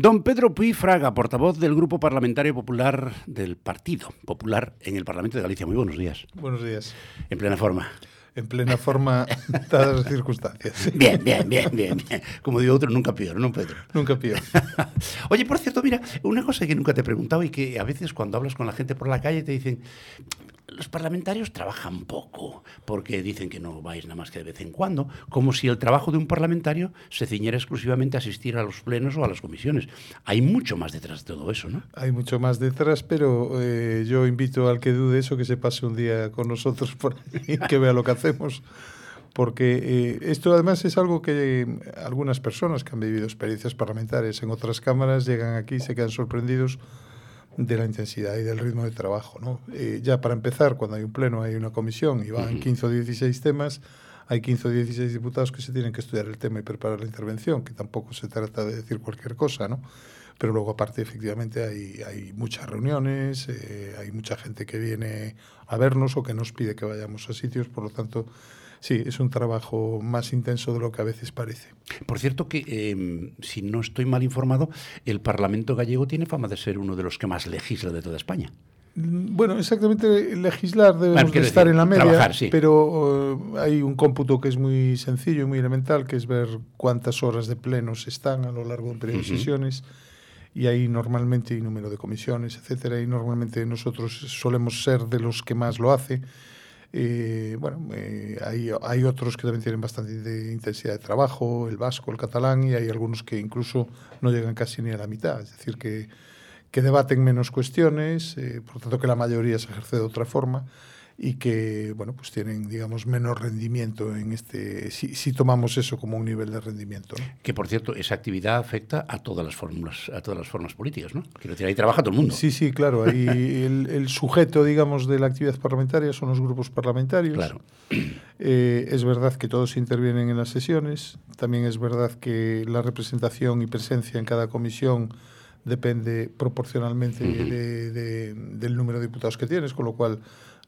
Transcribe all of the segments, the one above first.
Don Pedro Puy Fraga, portavoz del Grupo Parlamentario Popular del Partido Popular en el Parlamento de Galicia. Muy buenos días. Buenos días. En plena forma. En plena forma, dadas las circunstancias. Bien, bien, bien, bien, bien. Como digo otro, nunca peor, ¿no, Pedro? Nunca peor. Oye, por cierto, mira, una cosa que nunca te he preguntado y que a veces cuando hablas con la gente por la calle te dicen, los parlamentarios trabajan poco, porque dicen que no vais nada más que de vez en cuando, como si el trabajo de un parlamentario se ciñera exclusivamente a asistir a los plenos o a las comisiones. Hay mucho más detrás de todo eso, ¿no? Hay mucho más detrás, pero eh, yo invito al que dude eso que se pase un día con nosotros por ahí, que vea lo que hacemos. Porque eh, esto además es algo que algunas personas que han vivido experiencias parlamentarias en otras cámaras llegan aquí y se quedan sorprendidos de la intensidad y del ritmo de trabajo. ¿no? Eh, ya para empezar, cuando hay un pleno, hay una comisión y van 15 o 16 temas, hay 15 o 16 diputados que se tienen que estudiar el tema y preparar la intervención, que tampoco se trata de decir cualquier cosa, ¿no? Pero luego, aparte, efectivamente, hay, hay muchas reuniones, eh, hay mucha gente que viene a vernos o que nos pide que vayamos a sitios, por lo tanto, sí, es un trabajo más intenso de lo que a veces parece. Por cierto que, eh, si no estoy mal informado, el Parlamento gallego tiene fama de ser uno de los que más legisla de toda España. Mm, bueno, exactamente, legislar debemos bueno, de estar decir, en la media, trabajar, sí. pero uh, hay un cómputo que es muy sencillo y muy elemental, que es ver cuántas horas de plenos están a lo largo de un periodo uh -huh. de sesiones y ahí normalmente hay número de comisiones, etcétera, y normalmente nosotros solemos ser de los que más lo hace. Eh, bueno, eh, hay, hay, otros que también tienen bastante intensidad de trabajo, el vasco, el catalán, y hay algunos que incluso no llegan casi ni a la mitad. Es decir, que, que debaten menos cuestiones, eh, por tanto que la mayoría se ejerce de otra forma y que bueno pues tienen digamos menor rendimiento en este si, si tomamos eso como un nivel de rendimiento ¿no? que por cierto esa actividad afecta a todas las fórmulas a todas las formas políticas no quiero decir ahí trabaja todo el mundo sí sí claro ahí el, el, sujeto digamos de la actividad parlamentaria son los grupos parlamentarios claro eh, es verdad que todos intervienen en las sesiones también es verdad que la representación y presencia en cada comisión depende proporcionalmente uh -huh. de, de, del número de diputados que tienes con lo cual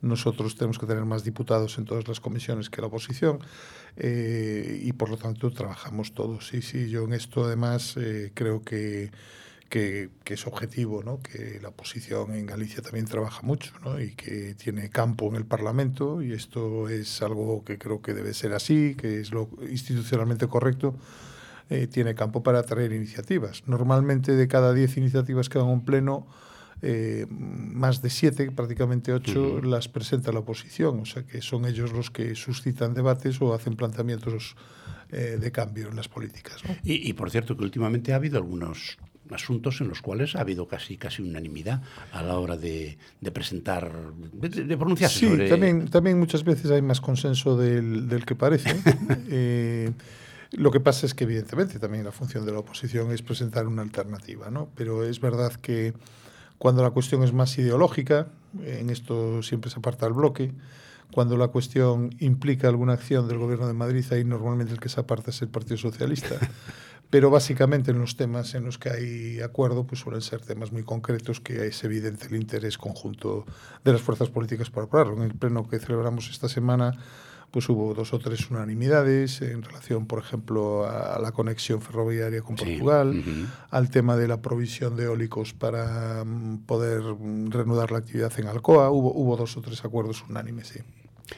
nosotros tenemos que tener más diputados en todas las comisiones que la oposición eh, y por lo tanto trabajamos todos. Sí, sí, yo en esto además eh, creo que, que, es objetivo, ¿no? que la oposición en Galicia también trabaja mucho ¿no? y que tiene campo en el Parlamento y esto es algo que creo que debe ser así, que es lo institucionalmente correcto. Eh, tiene campo para traer iniciativas. Normalmente de cada 10 iniciativas que dan un pleno, eh, más de siete, prácticamente ocho, uh -huh. las presenta la oposición. O sea que son ellos los que suscitan debates o hacen planteamientos eh, de cambio en las políticas. ¿no? Y, y, por cierto, que últimamente ha habido algunos asuntos en los cuales ha habido casi casi unanimidad a la hora de, de presentar, de, de, pronunciarse sí, sobre... también, también muchas veces hay más consenso del, del que parece. eh, lo que pasa es que, evidentemente, también la función de la oposición es presentar una alternativa, ¿no? Pero es verdad que cuando la cuestión es más ideológica, en esto siempre se aparta el bloque. Cuando la cuestión implica alguna acción del Gobierno de Madrid, ahí normalmente el que se aparta es el Partido Socialista. Pero básicamente en los temas en los que hay acuerdo, pues suelen ser temas muy concretos que es evidente el interés conjunto de las fuerzas políticas para aprobarlo. En el pleno que celebramos esta semana, pues hubo dos o tres unanimidades en relación, por ejemplo, a la conexión ferroviaria con Portugal, sí. uh -huh. al tema de la provisión de eólicos para mm, poder reanudar la actividad en Alcoa. Hubo, hubo dos o tres acuerdos unánimes, sí.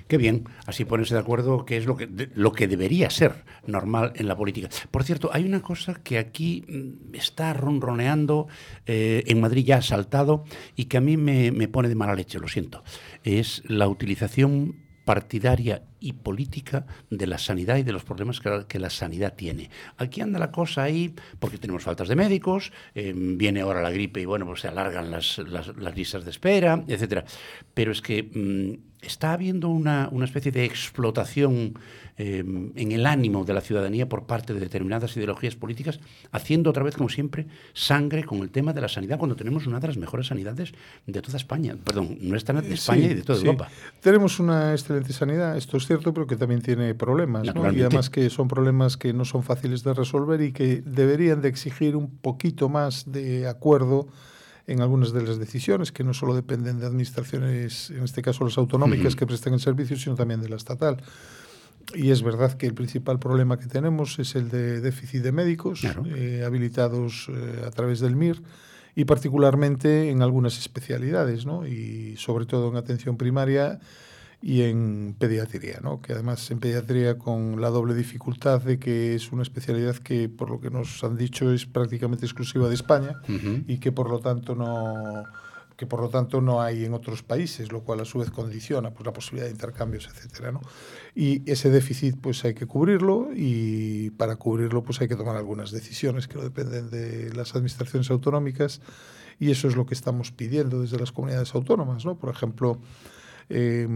Qué bien, así ponerse de acuerdo que es lo que, de, lo que debería ser normal en la política. Por cierto, hay una cosa que aquí mm, está ronroneando, eh, en Madrid ya ha saltado y que a mí me, me pone de mala leche, lo siento. Es la utilización partidaria y política de la sanidad y de los problemas que, la sanidad tiene. Aquí anda la cosa ahí, porque tenemos faltas de médicos, eh, viene ahora la gripe y bueno, pues se alargan las, listas de espera, etcétera. Pero es que mm, está habiendo una, una especie de explotación eh, en el ánimo de la ciudadanía por parte de determinadas ideologías políticas, haciendo otra vez, como siempre, sangre con el tema de la sanidad, cuando tenemos una de las mejores sanidades de toda España, perdón, nuestra de España y de toda Europa. Tenemos una excelente sanidad, esto es cierto, pero que también tiene problemas, ¿no? y además que son problemas que no son fáciles de resolver y que deberían de exigir un poquito más de acuerdo en algunas de las decisiones que no solo dependen de administraciones, en este caso las autonómicas que prestan el servicio, sino también de la estatal. Y es verdad que el principal problema que tenemos es el de déficit de médicos eh, habilitados eh, a través del MIR y particularmente en algunas especialidades, ¿no? y sobre todo en atención primaria y en pediatría, ¿no? que además en pediatría con la doble dificultad de que es una especialidad que, por lo que nos han dicho, es prácticamente exclusiva de España y que por lo tanto no que por lo tanto no hay en otros países, lo cual a su vez condiciona pues, la posibilidad de intercambios, etcétera, ¿no? Y ese déficit pues hay que cubrirlo y para cubrirlo pues hay que tomar algunas decisiones que no dependen de las administraciones autonómicas y eso es lo que estamos pidiendo desde las comunidades autónomas, ¿no? Por ejemplo, eh,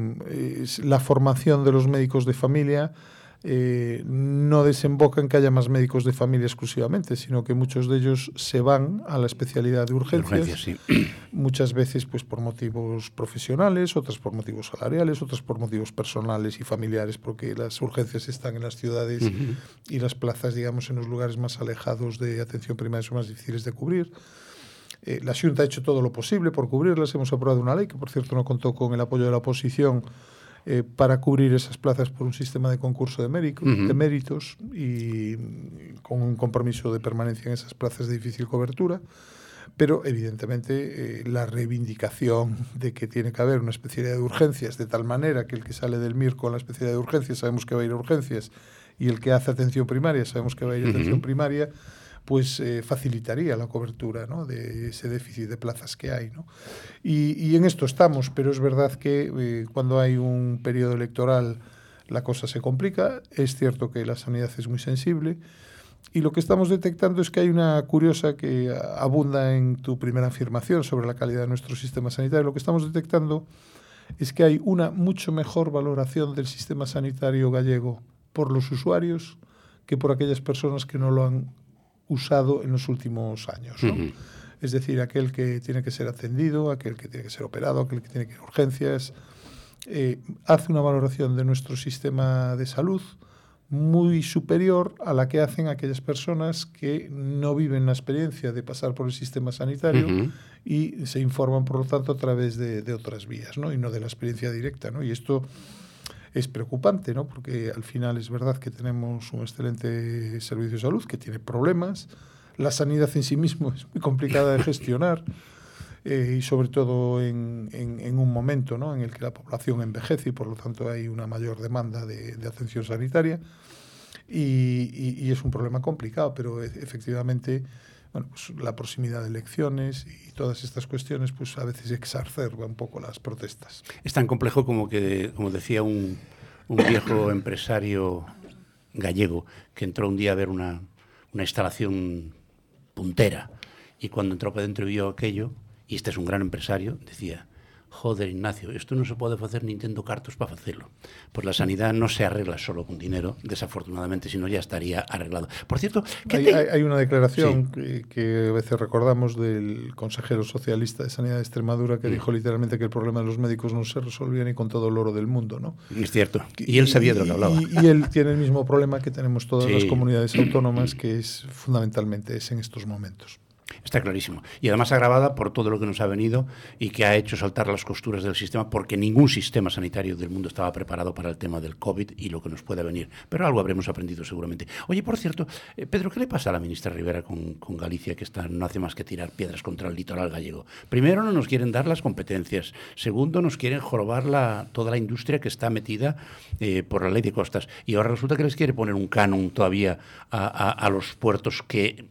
la formación de los médicos de familia eh, no desemboca en que haya más médicos de familia exclusivamente, sino que muchos de ellos se van a la especialidad de urgencias, muchas veces pues por motivos profesionales, otras por motivos salariales, otras por motivos personales y familiares, porque las urgencias están en las ciudades y las plazas, digamos, en los lugares más alejados de atención primaria son más difíciles de cubrir. Eh, la Junta ha hecho todo lo posible por cubrirlas. Hemos aprobado una ley que, por cierto, no contó con el apoyo de la oposición eh, para cubrir esas plazas por un sistema de concurso de, de méritos y con un compromiso de permanencia en esas plazas de difícil cobertura. Pero, evidentemente, eh, la reivindicación de que tiene que haber una especialidad de urgencias, de tal manera que el que sale del MIR con la especialidad de urgencias sabemos que va a ir a urgencias y el que hace atención primaria sabemos que va a ir a atención primaria, pues eh, facilitaría la cobertura ¿no? de ese déficit de plazas que hay. ¿no? Y, en esto estamos, pero es verdad que eh, cuando hay un periodo electoral la cosa se complica. Es cierto que la sanidad es muy sensible. Y lo que estamos detectando es que hay una curiosa que abunda en tu primera afirmación sobre la calidad de nuestro sistema sanitario. Lo que estamos detectando es que hay una mucho mejor valoración del sistema sanitario gallego por los usuarios que por aquellas personas que no lo han usado en los últimos años. Es decir, aquel que tiene que ser atendido, aquel que tiene que ser operado, aquel que tiene que ir a urgencias, eh, hace una valoración de nuestro sistema de salud muy superior a la que hacen aquellas personas que no viven la experiencia de pasar por el sistema sanitario y se informan, por lo tanto, a través de, de, otras vías, ¿no? y no de la experiencia directa. ¿no? Y esto es preocupante, ¿no? porque al final es verdad que tenemos un excelente servicio de salud que tiene problemas, la sanidad en sí mismo es muy complicada de gestionar eh, y sobre todo en, en, un momento ¿no? en el que la población envejece y por lo tanto hay una mayor demanda de, de atención sanitaria y, y, y, es un problema complicado, pero e, efectivamente bueno, pues la proximidad de elecciones y todas estas cuestiones, pues a veces exacerba un poco las protestas. Es tan complejo como que, como decía un, un viejo empresario gallego que entró un día a ver una, una instalación puntera y cuando entró para dentro y vio aquello, y este es un gran empresario, decía, joder, Ignacio, esto no se puede hacer Nintendo Cartos para hacerlo. Pues la sanidad no se arregla solo con dinero, desafortunadamente, sino ya estaría arreglado. Por cierto, hay, hay, una declaración que, a veces recordamos del consejero socialista de Sanidad de Extremadura que mm. dijo literalmente que el problema de los médicos no se resolvía ni con todo el oro del mundo, ¿no? Es cierto. Y, él sabía de lo que hablaba. Y, él tiene el mismo problema que tenemos todas las comunidades autónomas, que es fundamentalmente es en estos momentos. Está clarísimo. Y además agravada por todo lo que nos ha venido y que ha hecho saltar las costuras del sistema, porque ningún sistema sanitario del mundo estaba preparado para el tema del COVID y lo que nos puede venir. Pero algo habremos aprendido seguramente. Oye, por cierto, eh, Pedro, ¿qué le pasa a la ministra Rivera con, Galicia, que está, no hace más que tirar piedras contra el litoral gallego? Primero, no nos quieren dar las competencias. Segundo, nos quieren jorobar la, toda la industria que está metida eh, por la ley de costas. Y ahora resulta que les quiere poner un canon todavía a los puertos que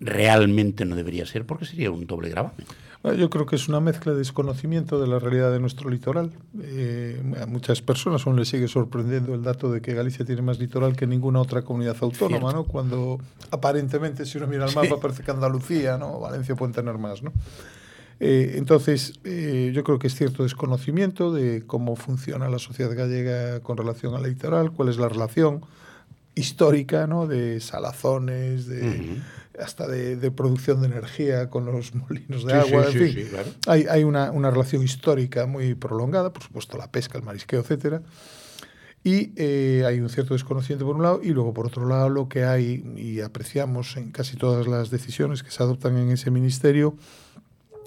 realmente no debería ser porque sería un doble gravamen. Yo creo que es una mezcla de desconocimiento de la realidad de nuestro litoral. Eh, a muchas personas aún les sigue sorprendiendo el dato de que Galicia tiene más litoral que ninguna otra comunidad autónoma, ¿no? Cuando aparentemente, si uno mira el mapa, parece que Andalucía, ¿no? Valencia pueden tener más, ¿no? Eh, entonces, eh, yo creo que es cierto desconocimiento de cómo funciona la sociedad gallega con relación al litoral, cuál es la relación histórica, ¿no? De salazones, de hasta de, producción de energía con los molinos de agua, en fin. hay, hay una, una, relación histórica muy prolongada, por supuesto la pesca, el marisqueo, etcétera. Y eh, hay un cierto desconocimiento por un lado, y luego por otro lado lo que hay, y apreciamos en casi todas las decisiones que se adoptan en ese ministerio,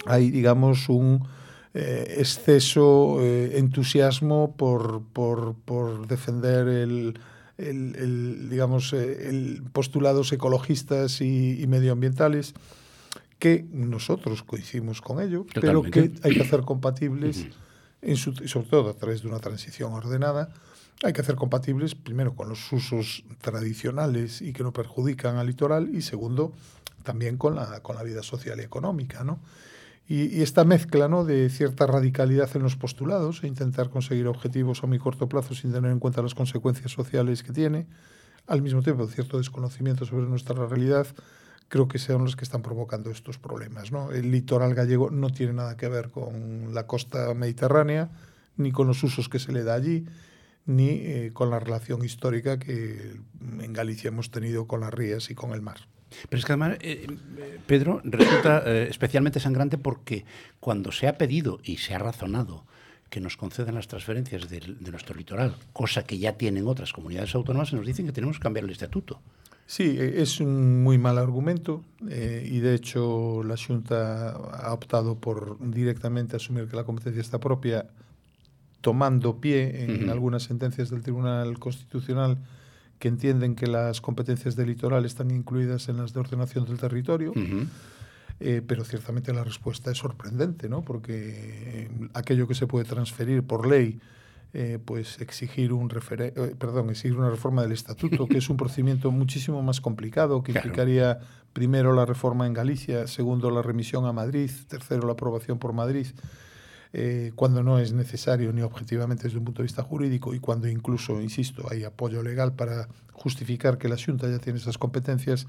hay, digamos, un eh, exceso, eh, entusiasmo por, por, por defender el, el, digamos, eh, el postulados ecologistas y, medioambientales que nosotros coincidimos con ello, pero que hay que hacer compatibles, en su, sobre todo a través de una transición ordenada, hay que hacer compatibles primero con los usos tradicionales y que no perjudican al litoral y segundo también con la, con la vida social y económica, ¿no? Y, esta mezcla ¿no? de cierta radicalidad en los postulados e intentar conseguir objetivos a muy corto plazo sin tener en cuenta las consecuencias sociales que tiene, al mismo tiempo cierto desconocimiento sobre nuestra realidad, creo que son los que están provocando estos problemas. ¿no? El litoral gallego no tiene nada que ver con la costa mediterránea, ni con los usos que se le da allí, ni eh, con la relación histórica que en Galicia hemos tenido con las rías y con el mar. Pero es que además, eh, Pedro, resulta eh, especialmente sangrante porque cuando se ha pedido y se ha razonado que nos concedan las transferencias de, nuestro litoral, cosa que ya tienen otras comunidades autónomas, se nos dicen que tenemos que cambiar el estatuto. Sí, e, es un muy mal argumento eh, y de hecho la Junta ha optado por directamente asumir que la competencia está propia, tomando pie en algunas sentencias del Tribunal Constitucional que entienden que las competencias del litoral están incluidas en las de ordenación del territorio. Eh, pero ciertamente la respuesta es sorprendente, ¿no? porque aquello que se puede transferir por ley, eh, pues exigir un eh, perdón, exigir una reforma del estatuto, que es un procedimiento muchísimo más complicado, que implicaría primero la reforma en Galicia, segundo la remisión a Madrid, tercero la aprobación por Madrid. Eh, cuando no es necesario ni objetivamente desde un punto de vista jurídico y cuando incluso, insisto, hay apoyo legal para justificar que la Junta ya tiene esas competencias,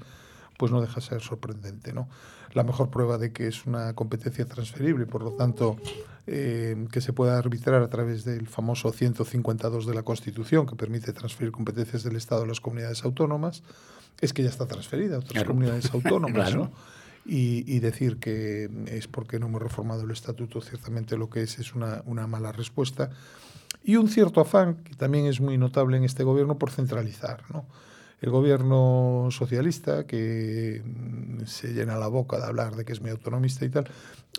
pues no deja de ser sorprendente. ¿no? La mejor prueba de que es una competencia transferible, por lo tanto, eh, que se pueda arbitrar a través del famoso 152 de la Constitución, que permite transferir competencias del Estado a las comunidades autónomas, es que ya está transferida a otras comunidades autónomas. ¿no? Y, decir que es porque no hemos reformado el estatuto, ciertamente lo que es es una, una mala respuesta. Y un cierto afán, que también es muy notable en este gobierno, por centralizar. ¿no? El gobierno socialista, que mm, se llena la boca de hablar de que es muy autonomista y tal,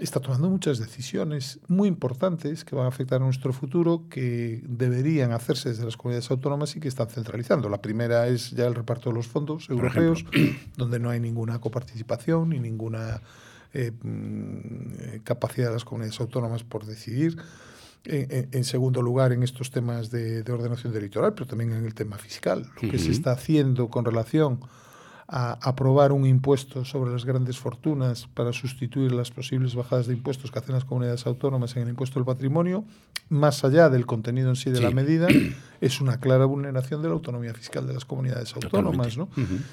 está tomando muchas decisiones muy importantes que van a afectar a nuestro futuro, que deberían hacerse desde las comunidades autónomas y que están centralizando. La primera es ya el reparto de los fondos europeos, donde no hay ninguna coparticipación ni ninguna eh, mm, capacidad de las comunidades autónomas por decidir en, segundo lugar en estos temas de, ordenación del litoral, pero también en el tema fiscal. Lo que se está haciendo con relación a aprobar un impuesto sobre las grandes fortunas para sustituir las posibles bajadas de impuestos que hacen las comunidades autónomas en el impuesto del patrimonio, más allá del contenido en sí de la medida, es una clara vulneración de la autonomía fiscal de las comunidades autónomas. ¿no?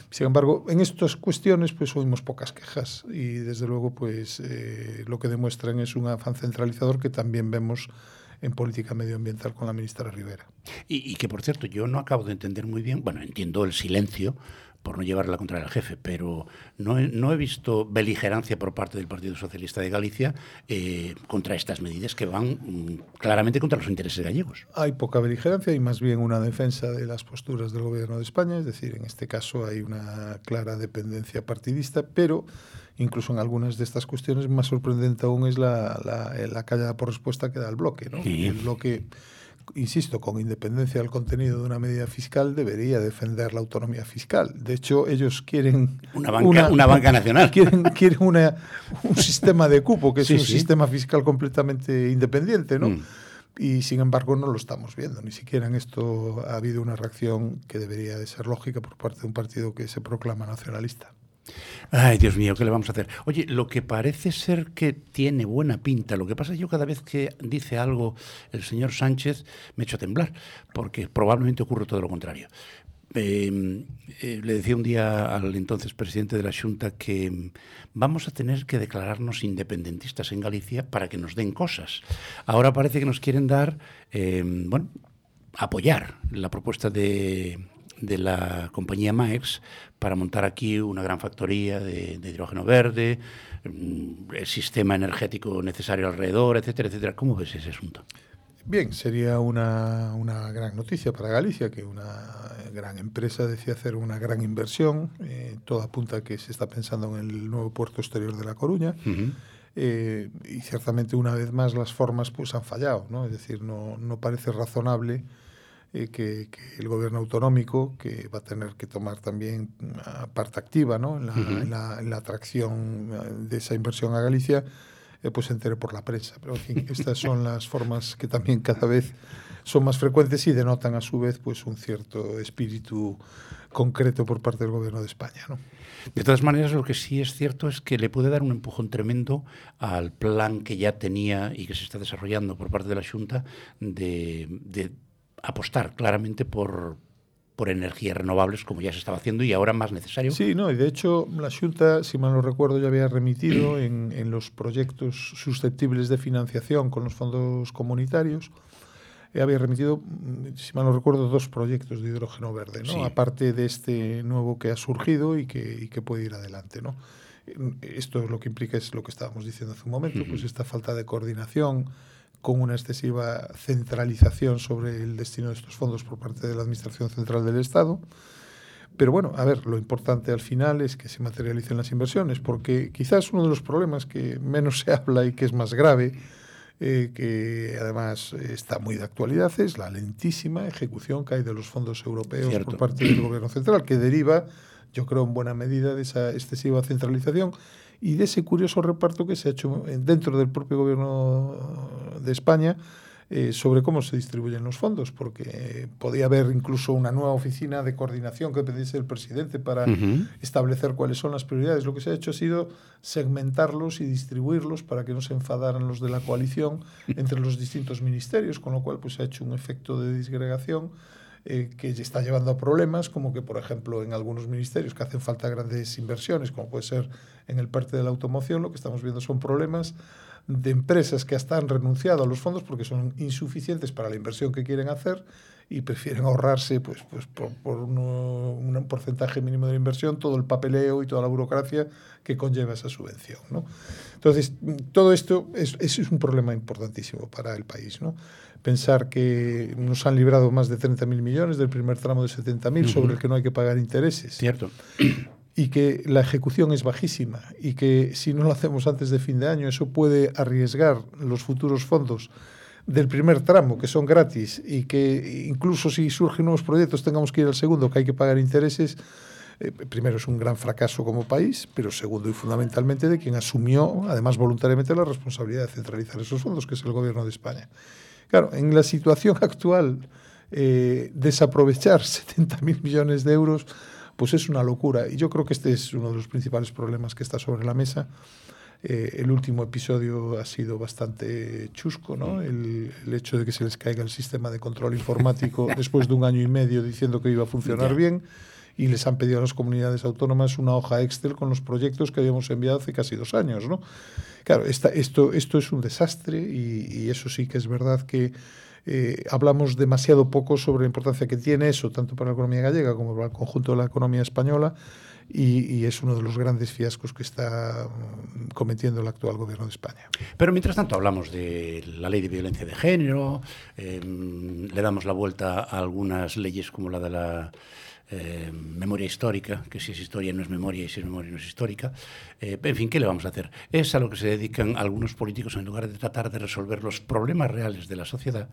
Sin embargo, en estas cuestiones pues oímos pocas quejas y desde luego pues eh, lo que demuestran es un afán centralizador que también vemos en política medioambiental con la ministra Rivera. Y, que, por cierto, yo no acabo de entender muy bien, bueno, entiendo el silencio por no llevarla contra el jefe, pero no he, no he visto beligerancia por parte del Partido Socialista de Galicia eh, contra estas medidas que van mm, claramente contra los intereses gallegos. Hay poca beligerancia y más bien una defensa de las posturas del Gobierno de España, es decir, en este caso hay una clara dependencia partidista, pero incluso en algunas de estas cuestiones, más sorprendente aún es la, la, la callada por respuesta que da el bloque. ¿no? El bloque, insisto, con independencia del contenido de una medida fiscal, debería defender la autonomía fiscal. De hecho, ellos quieren... Una banca, una, banca nacional. Quieren, quieren una, un sistema de cupo, que es un sistema fiscal completamente independiente, ¿no? Mm. y sin embargo no lo estamos viendo. Ni siquiera en esto ha habido una reacción que debería de ser lógica por parte de un partido que se proclama nacionalista. Ay, Dios mío, ¿qué le vamos a hacer? Oye, lo que parece ser que tiene buena pinta, lo que pasa es que yo cada vez que dice algo el señor Sánchez me echo a temblar, porque probablemente ocurre todo lo contrario. Eh, eh, le decía un día al entonces presidente de la Junta que mm, vamos a tener que declararnos independentistas en Galicia para que nos den cosas. Ahora parece que nos quieren dar, eh, bueno, apoyar la propuesta de, de la compañía Maex para montar aquí una gran factoría de, de hidrógeno verde, mm, el sistema energético necesario alrededor, etcétera, etcétera. ¿Cómo ves ese asunto? Bien, sería una, una, gran noticia para Galicia que una gran empresa decía hacer una gran inversión. Eh, todo apunta a que se está pensando en el nuevo puerto exterior de La Coruña. Uh -huh. eh, y ciertamente una vez más las formas pues han fallado, ¿no? Es decir, no, no parece razonable eh, que, que, el gobierno autonómico, que va a tener que tomar también una parte activa ¿no? en, la, uh -huh. en, la, en, la, atracción de esa inversión a Galicia, eh, pues se entere por la prensa. Pero en fin, estas son las formas que también cada vez son más frecuentes y denotan a su vez pues un cierto espíritu concreto por parte del gobierno de España. ¿no? De todas maneras, lo que sí es cierto es que le puede dar un empujón tremendo al plan que ya tenía y que se está desarrollando por parte de la Junta de, de apostar claramente por, por energías renovables, como ya se estaba haciendo y ahora más necesario. Sí, no, y de hecho la Junta, si mal no recuerdo, ya había remitido en, en los proyectos susceptibles de financiación con los fondos comunitarios, eh, había remitido, mm, si mal no recuerdo, dos proyectos de hidrógeno verde, ¿no? Sí. aparte de este nuevo que ha surgido y que, y que puede ir adelante. ¿no? Esto lo que implica es lo que estábamos diciendo hace un momento, uh -huh. pues esta falta de coordinación, con una excesiva centralización sobre el destino de estos fondos por parte de la Administración Central del Estado. Pero bueno, a ver, lo importante al final es que se materialicen las inversiones, porque quizás uno de los problemas que menos se habla y que es más grave, eh, que además está muy de actualidad, es la lentísima ejecución que hay de los fondos europeos Cierto. por parte del Gobierno Central, que deriva, yo creo, en buena medida de esa excesiva centralización y de ese curioso reparto que se ha hecho dentro del propio gobierno de España eh, sobre cómo se distribuyen los fondos, porque podía haber incluso una nueva oficina de coordinación que dependiese del presidente para uh -huh. establecer cuáles son las prioridades. Lo que se ha hecho ha sido segmentarlos y distribuirlos para que no se enfadaran los de la coalición entre los distintos ministerios, con lo cual pues, se ha hecho un efecto de disgregación eh, que está llevando a problemas, como que, por ejemplo, en algunos ministerios que hacen falta grandes inversiones, como puede ser en el parte de la automoción, lo que estamos viendo son problemas de empresas que hasta han renunciado a los fondos porque son insuficientes para la inversión que quieren hacer y prefieren ahorrarse pues, pues por, por uno, un porcentaje mínimo de la inversión todo el papeleo y toda la burocracia que conlleva esa subvención. ¿no? Entonces, todo esto es, es un problema importantísimo para el país. ¿no? Pensar que nos han librado más de 30.000 millones del primer tramo de 70.000 uh -huh. sobre el que no hay que pagar intereses. Cierto y que la ejecución es bajísima y que si no lo hacemos antes de fin de año eso puede arriesgar los futuros fondos del primer tramo, que son gratis, y que incluso si surgen nuevos proyectos tengamos que ir al segundo, que hay que pagar intereses, eh, primero es un gran fracaso como país, pero segundo y fundamentalmente de quien asumió, además voluntariamente, la responsabilidad de centralizar esos fondos, que es el gobierno de España. Claro, en la situación actual, eh, desaprovechar 70.000 millones de euros pues es una locura. Y yo creo que este es uno de los principales problemas que está sobre la mesa. Eh, el último episodio ha sido bastante chusco, ¿no? El, el, hecho de que se les caiga el sistema de control informático después de un año y medio diciendo que iba a funcionar bien y les han pedido a las comunidades autónomas una hoja Excel con los proyectos que habíamos enviado hace casi dos años, ¿no? Claro, esta, esto, esto es un desastre y, y eso sí que es verdad que eh, hablamos demasiado poco sobre la importancia que tiene eso, tanto para la economía gallega como para el conjunto de la economía española, y, es uno de los grandes fiascos que está mm, cometiendo el actual gobierno de España. Pero mientras tanto hablamos de la ley de violencia de género, eh, le damos la vuelta a algunas leyes como la de la eh, memoria histórica, que si es historia no es memoria y si es memoria no es histórica. Eh, en fin, ¿qué le vamos a hacer? Es a lo que se dedican algunos políticos en lugar de tratar de resolver los problemas reales de la sociedad.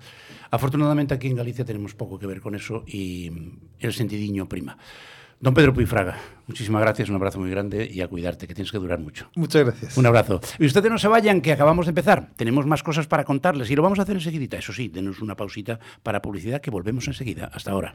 Afortunadamente aquí en Galicia tenemos poco que ver con eso y el sentidiño prima. Don Pedro Puyfraga, muchísimas gracias, un abrazo muy grande y a cuidarte, que tienes que durar mucho. Muchas gracias. Un abrazo. Y ustedes no se vayan, que acabamos de empezar. Tenemos más cosas para contarles y lo vamos a hacer enseguida. Eso sí, denos una pausita para publicidad que volvemos enseguida. Hasta ahora.